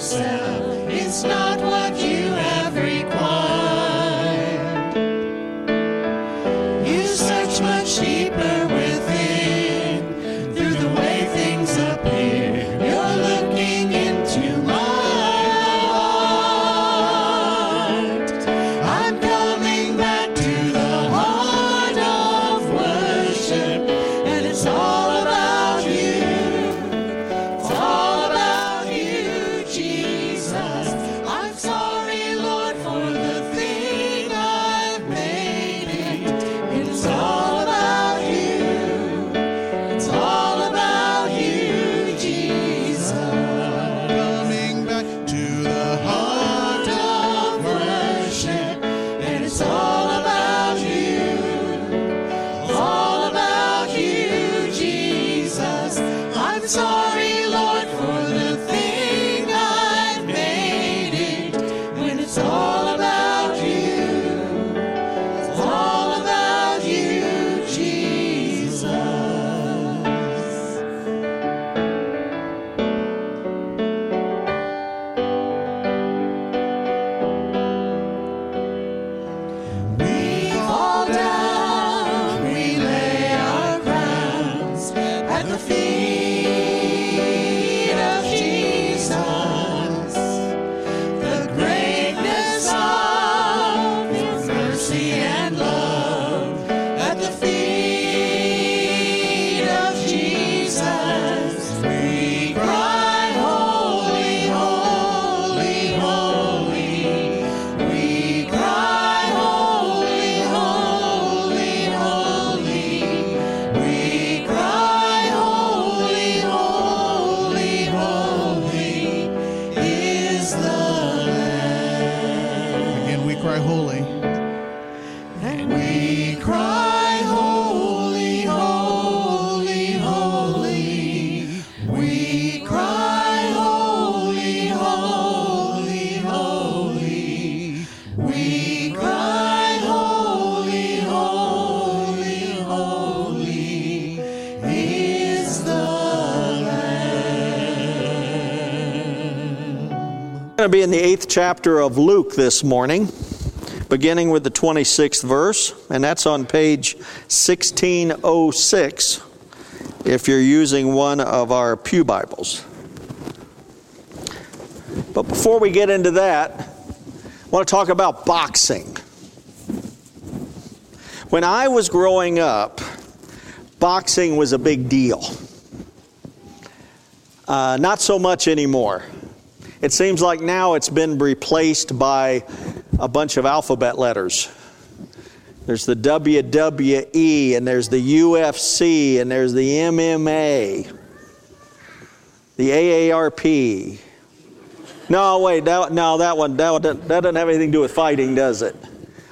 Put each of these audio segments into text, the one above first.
yourself. It's not what in the eighth chapter of Luke this morning, beginning with the 26th verse, and that's on page 1606 if you're using one of our Pew Bibles. But before we get into that, I want to talk about boxing. When I was growing up, boxing was a big deal. Uh, not so much anymore. It seems like now it's been replaced by a bunch of alphabet letters. There's the WWE, and there's the UFC, and there's the MMA, the AARP. No, wait, that, no, that one, that one, that doesn't have anything to do with fighting, does it?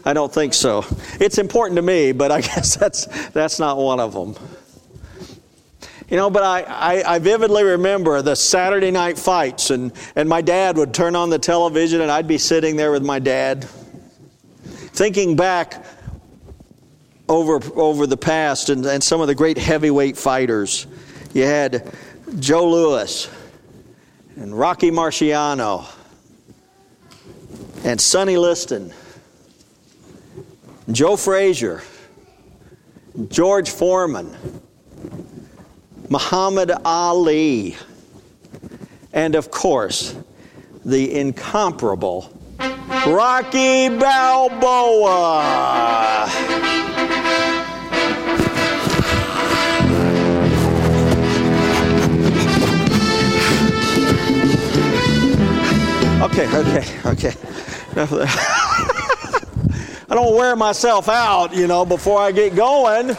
I don't think so. It's important to me, but I guess that's that's not one of them. You know, but I, I, I, vividly remember the Saturday night fights, and, and my dad would turn on the television, and I'd be sitting there with my dad, thinking back over, over the past and, and some of the great heavyweight fighters. You had Joe Louis and Rocky Marciano, and Sonny Liston, Joe Frazier, George Foreman. Muhammad Ali, and of course, the incomparable Rocky Balboa. Okay, okay, okay. I don't wear myself out, you know, before I get going.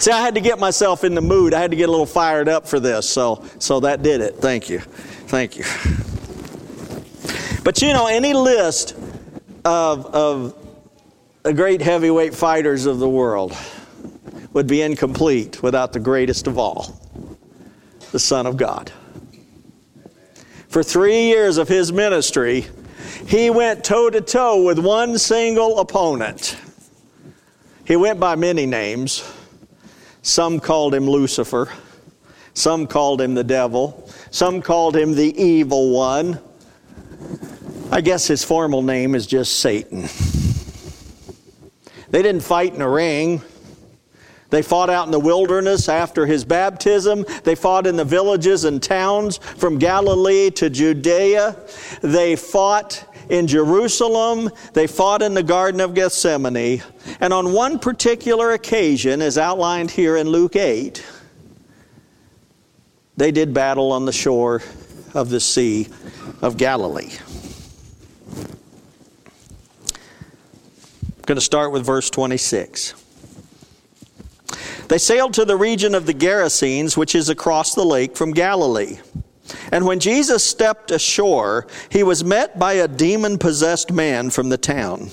See, I had to get myself in the mood. I had to get a little fired up for this, so so that did it. Thank you, thank you. But you know, any list of of the great heavyweight fighters of the world would be incomplete without the greatest of all, the Son of God. For three years of his ministry, he went toe to toe with one single opponent. He went by many names. Some called him Lucifer. Some called him the devil. Some called him the evil one. I guess his formal name is just Satan. They didn't fight in a ring. They fought out in the wilderness after his baptism. They fought in the villages and towns from Galilee to Judea. They fought in Jerusalem. They fought in the Garden of Gethsemane. And on one particular occasion, as outlined here in Luke 8, they did battle on the shore of the Sea of Galilee. I'm going to start with verse 26. They sailed to the region of the Gerasenes, which is across the lake from Galilee. And when Jesus stepped ashore, he was met by a demon possessed man from the town.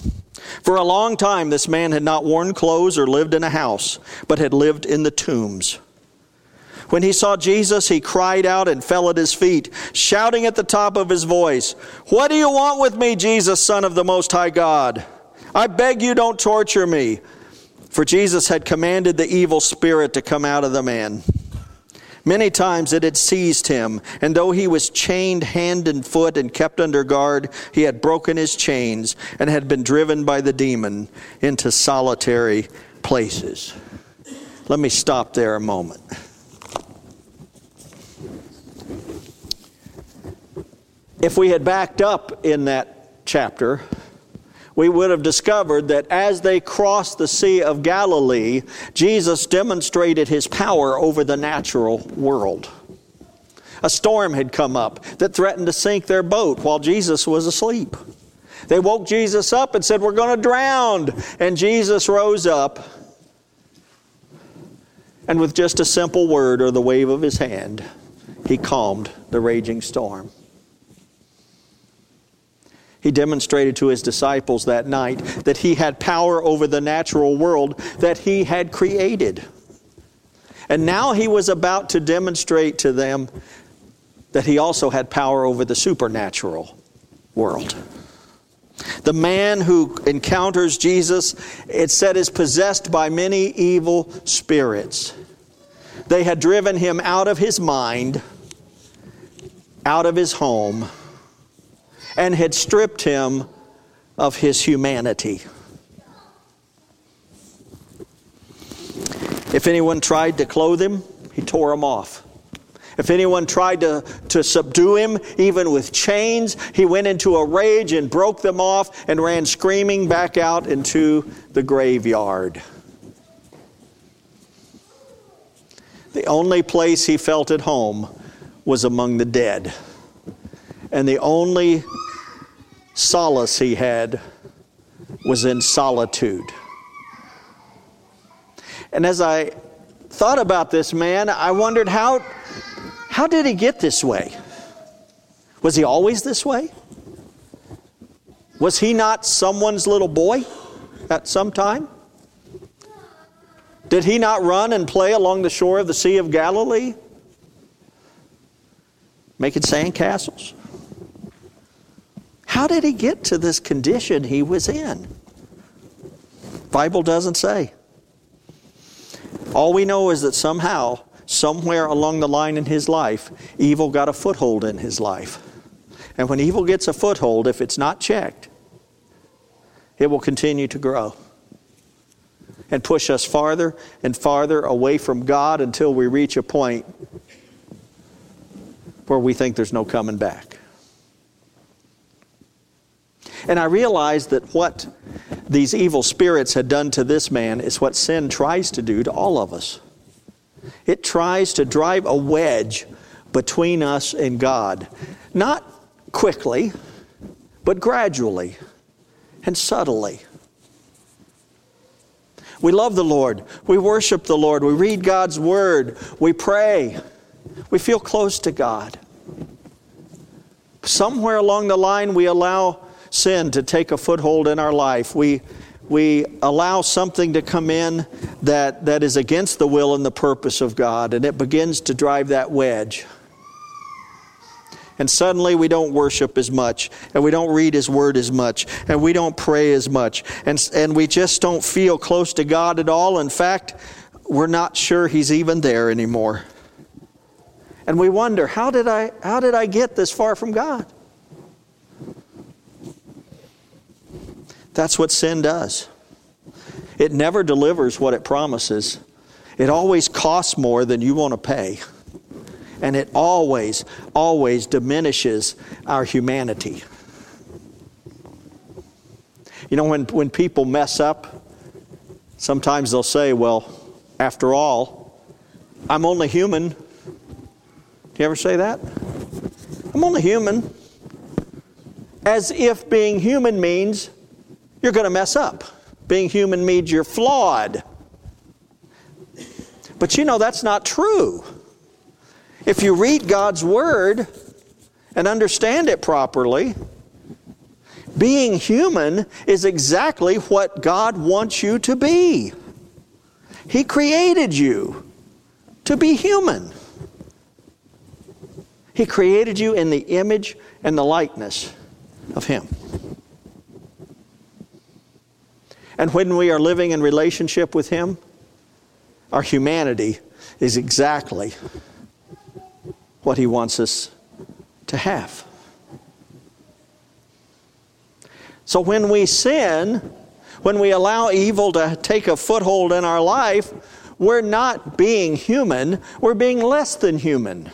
For a long time, this man had not worn clothes or lived in a house, but had lived in the tombs. When he saw Jesus, he cried out and fell at his feet, shouting at the top of his voice, What do you want with me, Jesus, Son of the Most High God? I beg you, don't torture me. For Jesus had commanded the evil spirit to come out of the man. Many times it had seized him, and though he was chained hand and foot and kept under guard, he had broken his chains and had been driven by the demon into solitary places. Let me stop there a moment. If we had backed up in that chapter, we would have discovered that as they crossed the Sea of Galilee, Jesus demonstrated his power over the natural world. A storm had come up that threatened to sink their boat while Jesus was asleep. They woke Jesus up and said, We're going to drown. And Jesus rose up and, with just a simple word or the wave of his hand, he calmed the raging storm. He demonstrated to his disciples that night that he had power over the natural world that he had created. And now he was about to demonstrate to them that he also had power over the supernatural world. The man who encounters Jesus, it said, is possessed by many evil spirits. They had driven him out of his mind, out of his home and had stripped him of his humanity. If anyone tried to clothe him, he tore him off. If anyone tried to, to subdue him, even with chains, he went into a rage and broke them off and ran screaming back out into the graveyard. The only place he felt at home was among the dead. And the only solace he had was in solitude. And as I thought about this man, I wondered how, how did he get this way? Was he always this way? Was he not someone's little boy at some time? Did he not run and play along the shore of the Sea of Galilee? Making sandcastles? How did he get to this condition he was in? Bible doesn't say. All we know is that somehow, somewhere along the line in his life, evil got a foothold in his life. And when evil gets a foothold, if it's not checked, it will continue to grow and push us farther and farther away from God until we reach a point where we think there's no coming back. And I realized that what these evil spirits had done to this man is what sin tries to do to all of us. It tries to drive a wedge between us and God. Not quickly, but gradually and subtly. We love the Lord. We worship the Lord. We read God's Word. We pray. We feel close to God. Somewhere along the line, we allow sin to take a foothold in our life. We, we allow something to come in that, that is against the will and the purpose of God, and it begins to drive that wedge. And suddenly we don't worship as much, and we don't read His Word as much, and we don't pray as much, and, and we just don't feel close to God at all. In fact, we're not sure He's even there anymore. And we wonder, how did I, how did I get this far from God? That's what sin does. It never delivers what it promises. It always costs more than you want to pay. And it always, always diminishes our humanity. You know, when, when people mess up, sometimes they'll say, well, after all, I'm only human. Do you ever say that? I'm only human. As if being human means you're going to mess up. Being human means you're flawed. But you know, that's not true. If you read God's Word and understand it properly, being human is exactly what God wants you to be. He created you to be human. He created you in the image and the likeness of Him. And when we are living in relationship with Him, our humanity is exactly what He wants us to have. So when we sin, when we allow evil to take a foothold in our life, we're not being human, we're being less than human.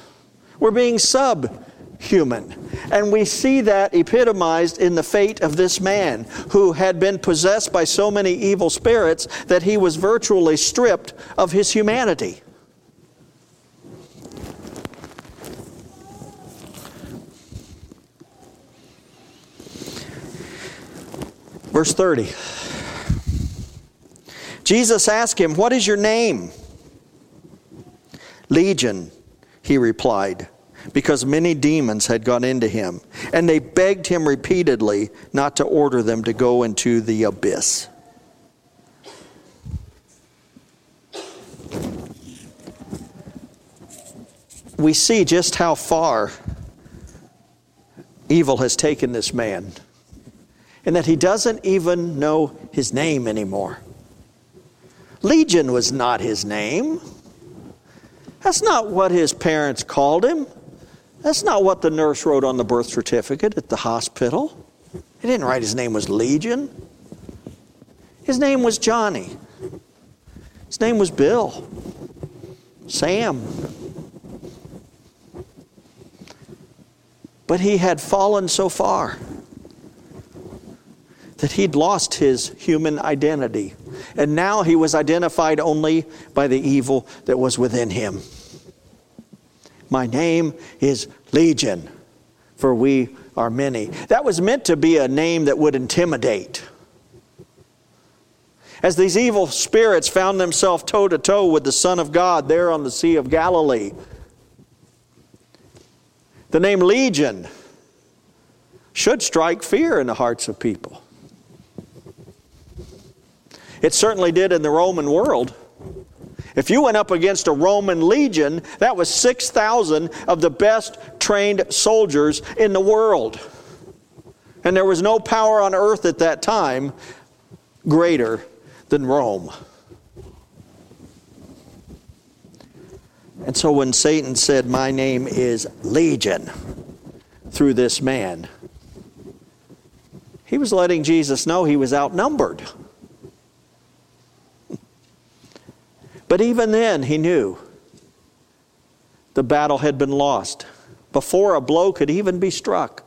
We're being sub human. And we see that epitomized in the fate of this man who had been possessed by so many evil spirits that he was virtually stripped of his humanity. Verse 30. Jesus asked him, What is your name? Legion, he replied because many demons had gone into him, and they begged him repeatedly not to order them to go into the abyss. We see just how far evil has taken this man, and that he doesn't even know his name anymore. Legion was not his name. That's not what his parents called him. That's not what the nurse wrote on the birth certificate at the hospital. He didn't write his name was Legion. His name was Johnny. His name was Bill. Sam. But he had fallen so far that he'd lost his human identity. And now he was identified only by the evil that was within him. My name is Legion, for we are many. That was meant to be a name that would intimidate. As these evil spirits found themselves toe to toe with the Son of God there on the Sea of Galilee, the name Legion should strike fear in the hearts of people. It certainly did in the Roman world. If you went up against a Roman legion, that was 6,000 of the best trained soldiers in the world. And there was no power on earth at that time greater than Rome. And so when Satan said, My name is Legion, through this man, he was letting Jesus know he was outnumbered. But even then, he knew the battle had been lost. Before a blow could even be struck,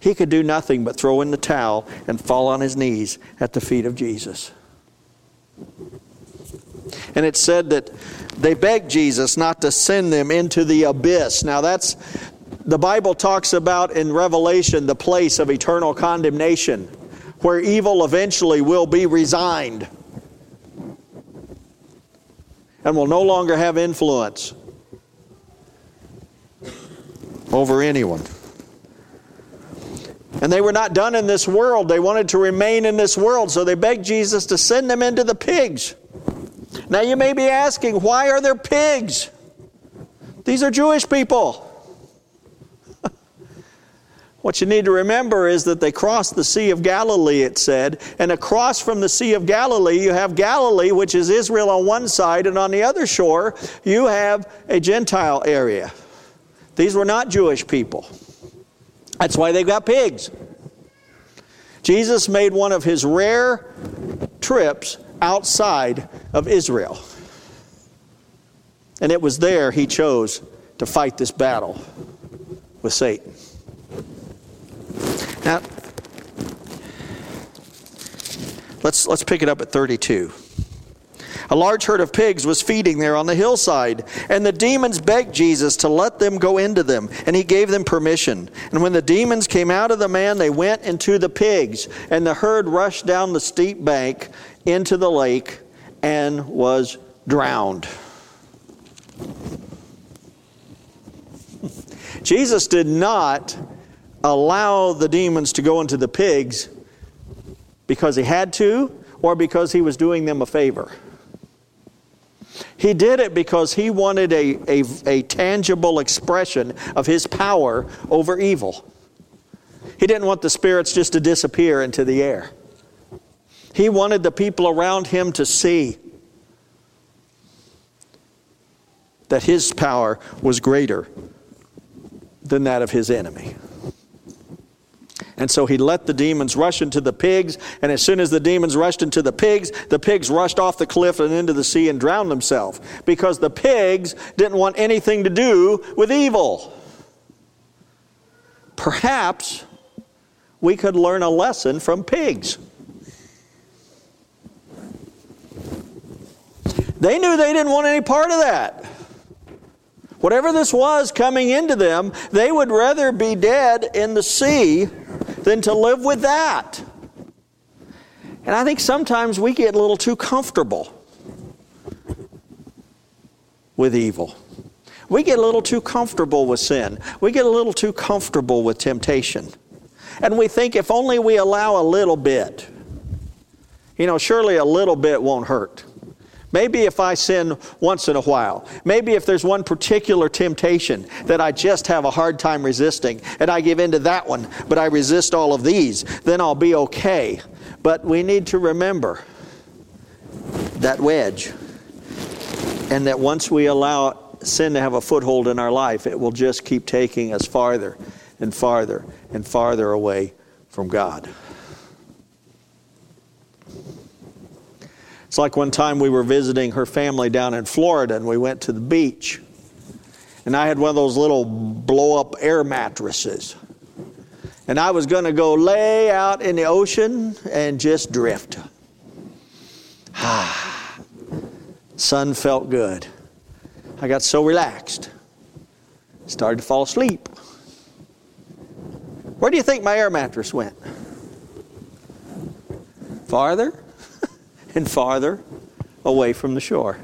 he could do nothing but throw in the towel and fall on his knees at the feet of Jesus. And it said that they begged Jesus not to send them into the abyss. Now, that's the Bible talks about in Revelation the place of eternal condemnation, where evil eventually will be resigned and will no longer have influence over anyone. And they were not done in this world. They wanted to remain in this world, so they begged Jesus to send them into the pigs. Now you may be asking, why are there pigs? These are Jewish people. What you need to remember is that they crossed the Sea of Galilee, it said, and across from the Sea of Galilee, you have Galilee, which is Israel on one side, and on the other shore, you have a Gentile area. These were not Jewish people. That's why they've got pigs. Jesus made one of his rare trips outside of Israel. And it was there he chose to fight this battle with Satan. Now, let's, let's pick it up at 32. A large herd of pigs was feeding there on the hillside, and the demons begged Jesus to let them go into them, and he gave them permission. And when the demons came out of the man, they went into the pigs, and the herd rushed down the steep bank into the lake and was drowned. Jesus did not allow the demons to go into the pigs because he had to or because he was doing them a favor. He did it because he wanted a, a, a, tangible expression of his power over evil. He didn't want the spirits just to disappear into the air. He wanted the people around him to see that his power was greater than that of his enemy. And so he let the demons rush into the pigs, and as soon as the demons rushed into the pigs, the pigs rushed off the cliff and into the sea and drowned themselves because the pigs didn't want anything to do with evil. Perhaps we could learn a lesson from pigs. They knew they didn't want any part of that. Whatever this was coming into them, they would rather be dead in the sea than to live with that. And I think sometimes we get a little too comfortable with evil. We get a little too comfortable with sin. We get a little too comfortable with temptation. And we think if only we allow a little bit, you know, surely a little bit won't hurt. Maybe if I sin once in a while, maybe if there's one particular temptation that I just have a hard time resisting and I give in to that one, but I resist all of these, then I'll be okay. But we need to remember that wedge and that once we allow sin to have a foothold in our life, it will just keep taking us farther and farther and farther away from God. It's like one time we were visiting her family down in Florida and we went to the beach. And I had one of those little blow up air mattresses. And I was going to go lay out in the ocean and just drift. Ah, sun felt good. I got so relaxed. Started to fall asleep. Where do you think my air mattress went? Farther and farther away from the shore.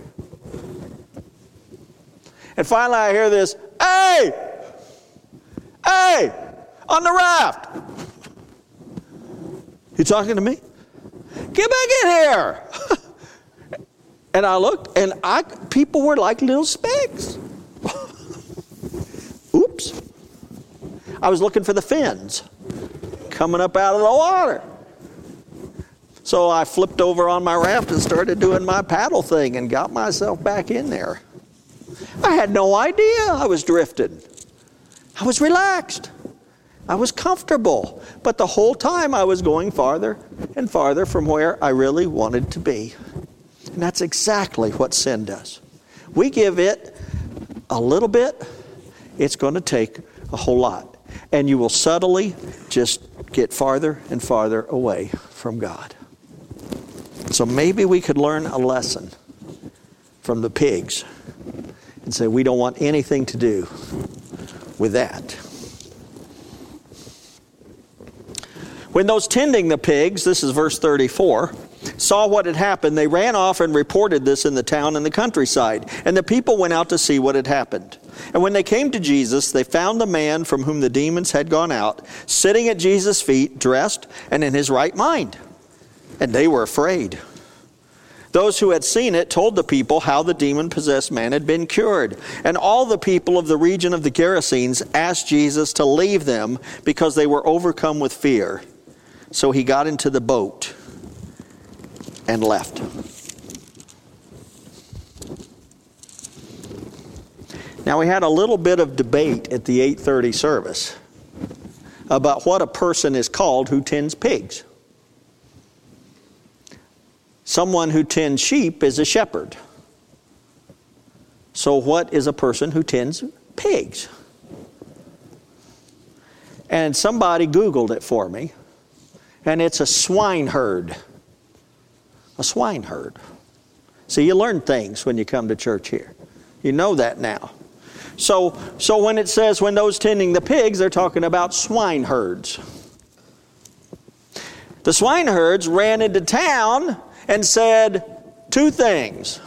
And finally, I hear this Hey! Hey! On the raft! You talking to me? Get back in here! and I looked, and I people were like little specks. Oops. I was looking for the fins coming up out of the water. So I flipped over on my raft and started doing my paddle thing and got myself back in there. I had no idea I was drifting. I was relaxed. I was comfortable. But the whole time I was going farther and farther from where I really wanted to be. And that's exactly what sin does. We give it a little bit, it's going to take a whole lot. And you will subtly just get farther and farther away from God. So maybe we could learn a lesson from the pigs and say we don't want anything to do with that. When those tending the pigs, this is verse 34, saw what had happened, they ran off and reported this in the town and the countryside. And the people went out to see what had happened. And when they came to Jesus, they found the man from whom the demons had gone out, sitting at Jesus' feet, dressed and in his right mind and they were afraid. Those who had seen it told the people how the demon possessed man had been cured. And all the people of the region of the Gerasenes asked Jesus to leave them because they were overcome with fear. So he got into the boat and left. Now we had a little bit of debate at the 8:30 service about what a person is called who tends pigs. Someone who tends sheep is a shepherd. So what is a person who tends pigs? And somebody googled it for me and it's a swineherd. A swineherd. See, you learn things when you come to church here. You know that now. So, so when it says when those tending the pigs, they're talking about swineherds. The swineherds ran into town and said two things.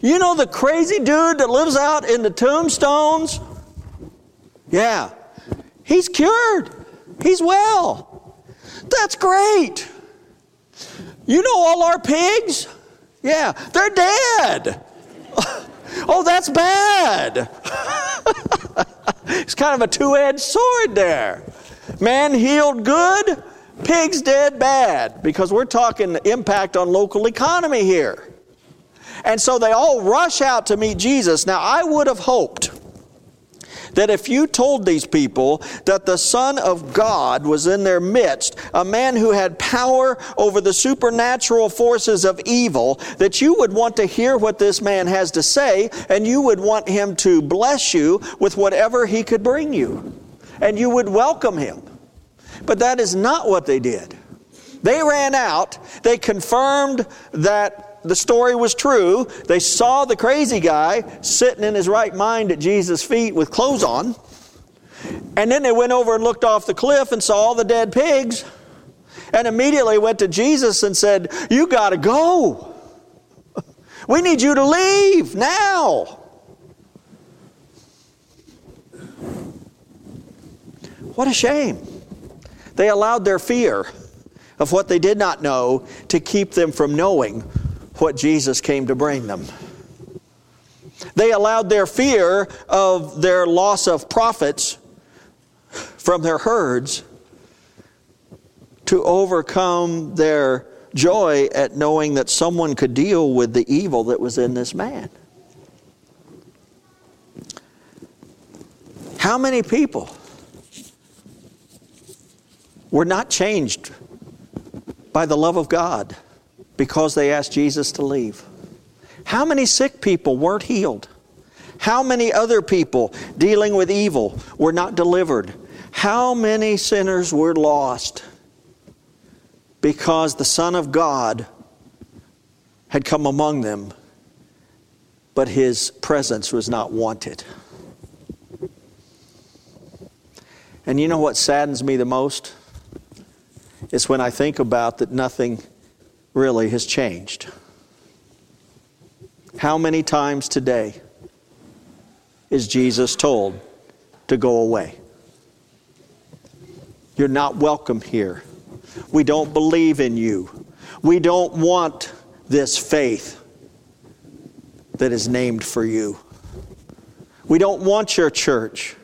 You know the crazy dude that lives out in the tombstones? Yeah, he's cured. He's well. That's great. You know all our pigs? Yeah, they're dead. oh, that's bad. it's kind of a two edged sword there. Man healed good, pigs dead bad, because we're talking impact on local economy here. And so they all rush out to meet Jesus. Now, I would have hoped that if you told these people that the Son of God was in their midst, a man who had power over the supernatural forces of evil, that you would want to hear what this man has to say and you would want him to bless you with whatever he could bring you. And you would welcome him. But that is not what they did. They ran out, they confirmed that the story was true. They saw the crazy guy sitting in his right mind at Jesus' feet with clothes on. And then they went over and looked off the cliff and saw all the dead pigs. And immediately went to Jesus and said, You got to go. We need you to leave now. What a shame. They allowed their fear of what they did not know to keep them from knowing what Jesus came to bring them. They allowed their fear of their loss of profits from their herds to overcome their joy at knowing that someone could deal with the evil that was in this man. How many people were not changed by the love of God? because they asked Jesus to leave? How many sick people weren't healed? How many other people dealing with evil were not delivered? How many sinners were lost because the Son of God had come among them, but his presence was not wanted? And you know what saddens me the most? It's when I think about that nothing really has changed. How many times today is Jesus told to go away? You're not welcome here. We don't believe in you. We don't want this faith that is named for you. We don't want your church.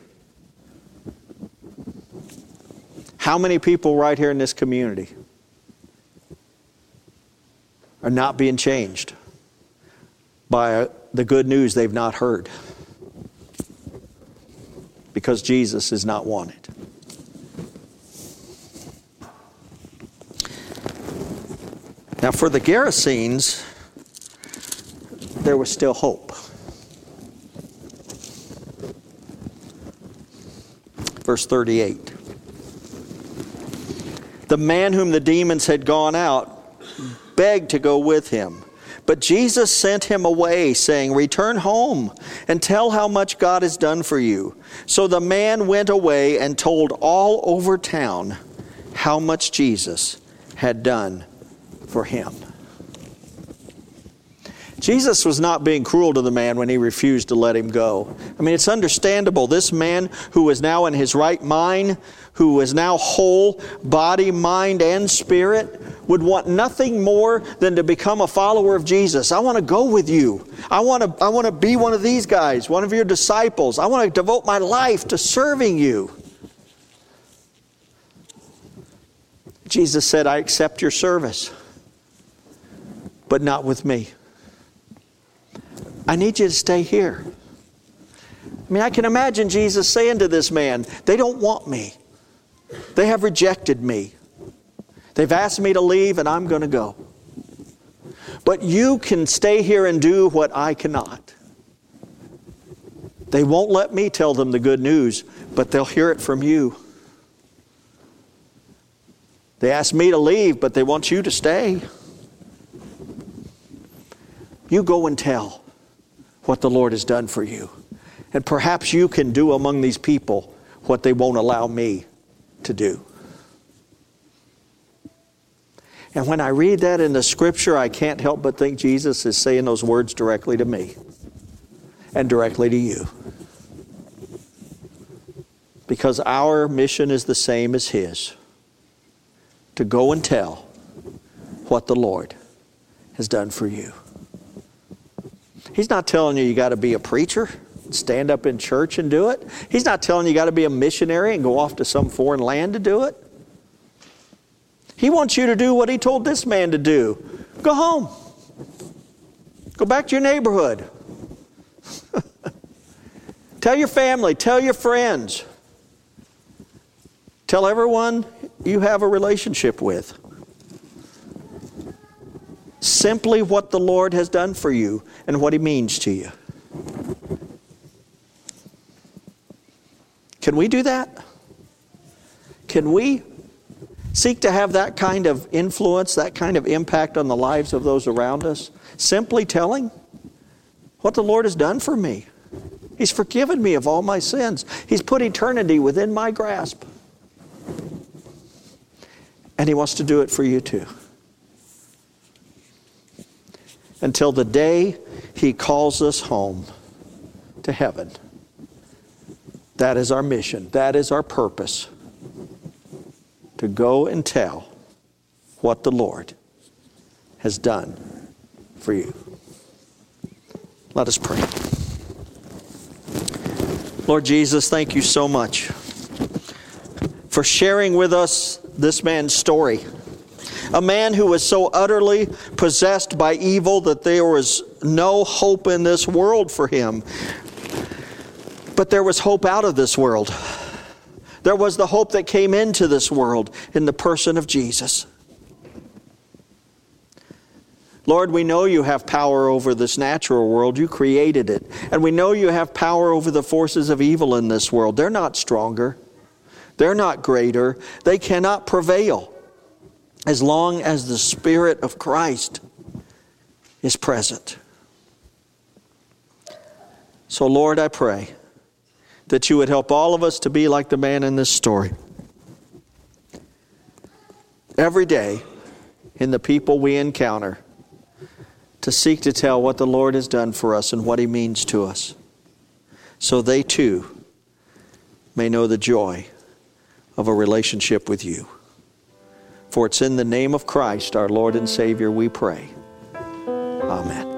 How many people right here in this community are not being changed by the good news they've not heard because Jesus is not wanted. Now, for the Gerasenes, there was still hope. Verse 38. The man whom the demons had gone out begged to go with him. But Jesus sent him away, saying, Return home and tell how much God has done for you. So the man went away and told all over town how much Jesus had done for him. Jesus was not being cruel to the man when he refused to let him go. I mean, it's understandable. This man who is now in his right mind, who is now whole, body, mind, and spirit, would want nothing more than to become a follower of Jesus. I want to go with you. I want to, I want to be one of these guys, one of your disciples. I want to devote my life to serving you. Jesus said, I accept your service, but not with me. I need you to stay here. I mean, I can imagine Jesus saying to this man, They don't want me. They have rejected me. They've asked me to leave, and I'm going to go. But you can stay here and do what I cannot. They won't let me tell them the good news, but they'll hear it from you. They asked me to leave, but they want you to stay. You go and tell what the Lord has done for you. And perhaps you can do among these people what they won't allow me to do. And when I read that in the scripture, I can't help but think Jesus is saying those words directly to me and directly to you. Because our mission is the same as His to go and tell what the Lord has done for you. He's not telling you you got to be a preacher, stand up in church and do it. He's not telling you you got to be a missionary and go off to some foreign land to do it. He wants you to do what he told this man to do go home, go back to your neighborhood. tell your family, tell your friends, tell everyone you have a relationship with. Simply what the Lord has done for you and what He means to you. Can we do that? Can we seek to have that kind of influence, that kind of impact on the lives of those around us? Simply telling what the Lord has done for me. He's forgiven me of all my sins. He's put eternity within my grasp. And He wants to do it for you too. Until the day He calls us home to heaven. That is our mission. That is our purpose. To go and tell what the Lord has done for you. Let us pray. Lord Jesus, thank you so much for sharing with us this man's story. A man who was so utterly possessed by evil that there was no hope in this world for him. But there was hope out of this world. There was the hope that came into this world in the person of Jesus. Lord, we know you have power over this natural world. You created it. And we know you have power over the forces of evil in this world. They're not stronger. They're not greater. They cannot prevail as long as the Spirit of Christ is present. So, Lord, I pray that you would help all of us to be like the man in this story. Every day, in the people we encounter, to seek to tell what the Lord has done for us and what He means to us, so they too may know the joy of a relationship with you. For it's in the name of Christ, our Lord and Savior, we pray. Amen.